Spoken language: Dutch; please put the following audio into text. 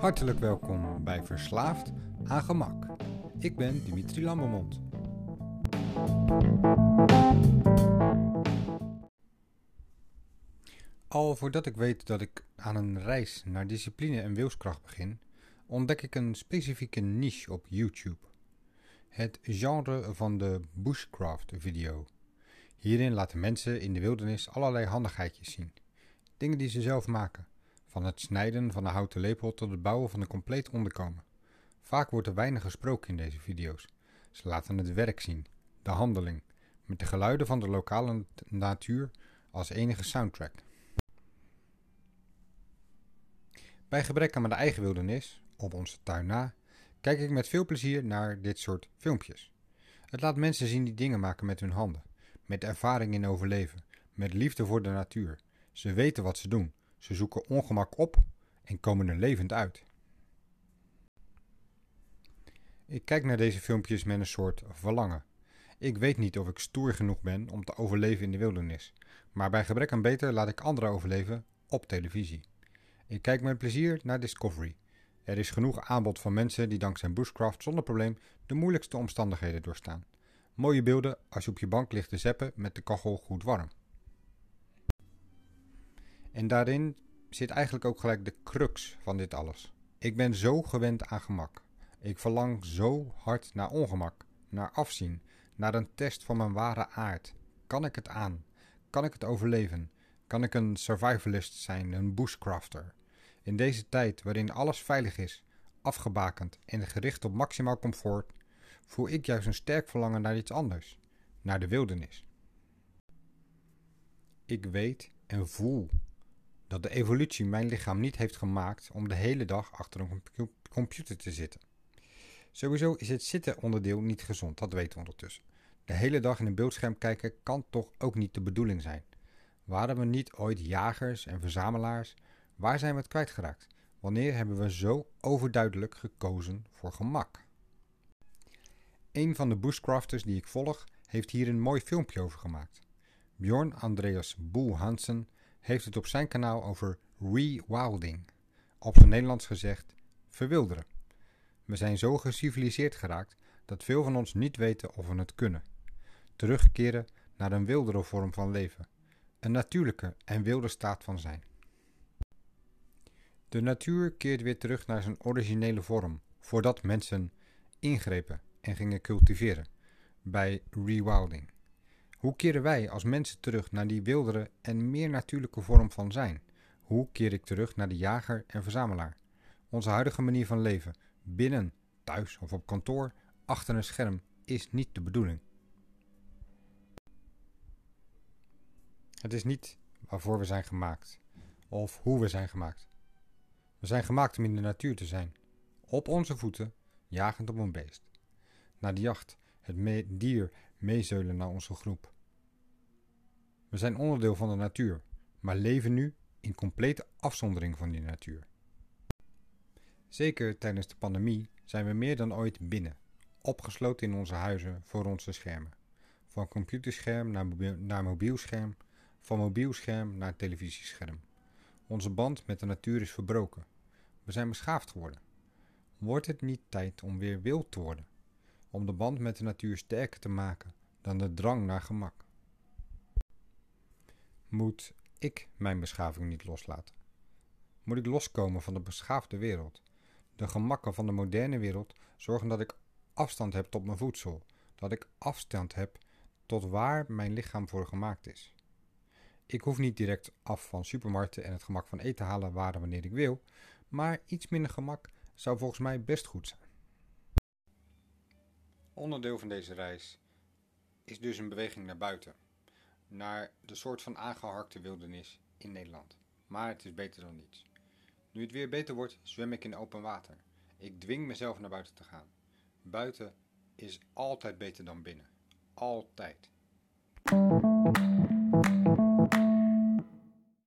Hartelijk welkom bij Verslaafd aan Gemak. Ik ben Dimitri Lambermond. Al voordat ik weet dat ik aan een reis naar discipline en wilskracht begin, ontdek ik een specifieke niche op YouTube. Het genre van de bushcraft video. Hierin laten mensen in de wildernis allerlei handigheidjes zien. Dingen die ze zelf maken. Van het snijden van een houten lepel tot het bouwen van een compleet onderkomen. Vaak wordt er weinig gesproken in deze video's. Ze laten het werk zien, de handeling, met de geluiden van de lokale natuur als enige soundtrack. Bij gebrek aan mijn eigen wildernis, op onze tuin na, kijk ik met veel plezier naar dit soort filmpjes. Het laat mensen zien die dingen maken met hun handen, met ervaring in overleven, met liefde voor de natuur. Ze weten wat ze doen, ze zoeken ongemak op en komen er levend uit. Ik kijk naar deze filmpjes met een soort verlangen. Ik weet niet of ik stoer genoeg ben om te overleven in de wildernis, maar bij gebrek aan beter laat ik anderen overleven op televisie. Ik kijk met plezier naar Discovery. Er is genoeg aanbod van mensen die dankzij bushcraft zonder probleem de moeilijkste omstandigheden doorstaan. Mooie beelden als je op je bank ligt te zeppen met de kachel goed warm. En daarin zit eigenlijk ook gelijk de crux van dit alles. Ik ben zo gewend aan gemak. Ik verlang zo hard naar ongemak, naar afzien, naar een test van mijn ware aard. Kan ik het aan? Kan ik het overleven? Kan ik een survivalist zijn, een bushcrafter? In deze tijd waarin alles veilig is, afgebakend en gericht op maximaal comfort, voel ik juist een sterk verlangen naar iets anders, naar de wildernis. Ik weet en voel dat de evolutie mijn lichaam niet heeft gemaakt om de hele dag achter een computer te zitten. Sowieso is het zitten onderdeel niet gezond, dat weten we ondertussen. De hele dag in een beeldscherm kijken kan toch ook niet de bedoeling zijn. Waren we niet ooit jagers en verzamelaars? Waar zijn we het kwijtgeraakt? Wanneer hebben we zo overduidelijk gekozen voor gemak? Een van de bushcrafters die ik volg heeft hier een mooi filmpje over gemaakt. Bjorn Andreas Boel Hansen heeft het op zijn kanaal over rewilding. Op zijn Nederlands gezegd, verwilderen. We zijn zo geciviliseerd geraakt dat veel van ons niet weten of we het kunnen. Terugkeren naar een wildere vorm van leven. Een natuurlijke en wilde staat van zijn. De natuur keert weer terug naar zijn originele vorm, voordat mensen ingrepen en gingen cultiveren bij rewilding. Hoe keren wij als mensen terug naar die wildere en meer natuurlijke vorm van zijn? Hoe keer ik terug naar de jager en verzamelaar? Onze huidige manier van leven, binnen, thuis of op kantoor, achter een scherm, is niet de bedoeling. Het is niet waarvoor we zijn gemaakt, of hoe we zijn gemaakt. We zijn gemaakt om in de natuur te zijn, op onze voeten, jagend op een beest. Naar de jacht, het dier meezeulen naar onze groep. We zijn onderdeel van de natuur, maar leven nu in complete afzondering van die natuur. Zeker tijdens de pandemie zijn we meer dan ooit binnen, opgesloten in onze huizen voor onze schermen. Van computerscherm naar, mobiel, naar mobielscherm, van mobielscherm naar televisiescherm. Onze band met de natuur is verbroken. We zijn beschaafd geworden. Wordt het niet tijd om weer wild te worden? Om de band met de natuur sterker te maken dan de drang naar gemak? Moet ik mijn beschaving niet loslaten? Moet ik loskomen van de beschaafde wereld? De gemakken van de moderne wereld zorgen dat ik afstand heb tot mijn voedsel, dat ik afstand heb tot waar mijn lichaam voor gemaakt is. Ik hoef niet direct af van supermarkten en het gemak van eten halen waar en wanneer ik wil, maar iets minder gemak zou volgens mij best goed zijn. Onderdeel van deze reis is dus een beweging naar buiten, naar de soort van aangeharkte wildernis in Nederland. Maar het is beter dan niets. Nu het weer beter wordt, zwem ik in open water. Ik dwing mezelf naar buiten te gaan. Buiten is altijd beter dan binnen. Altijd.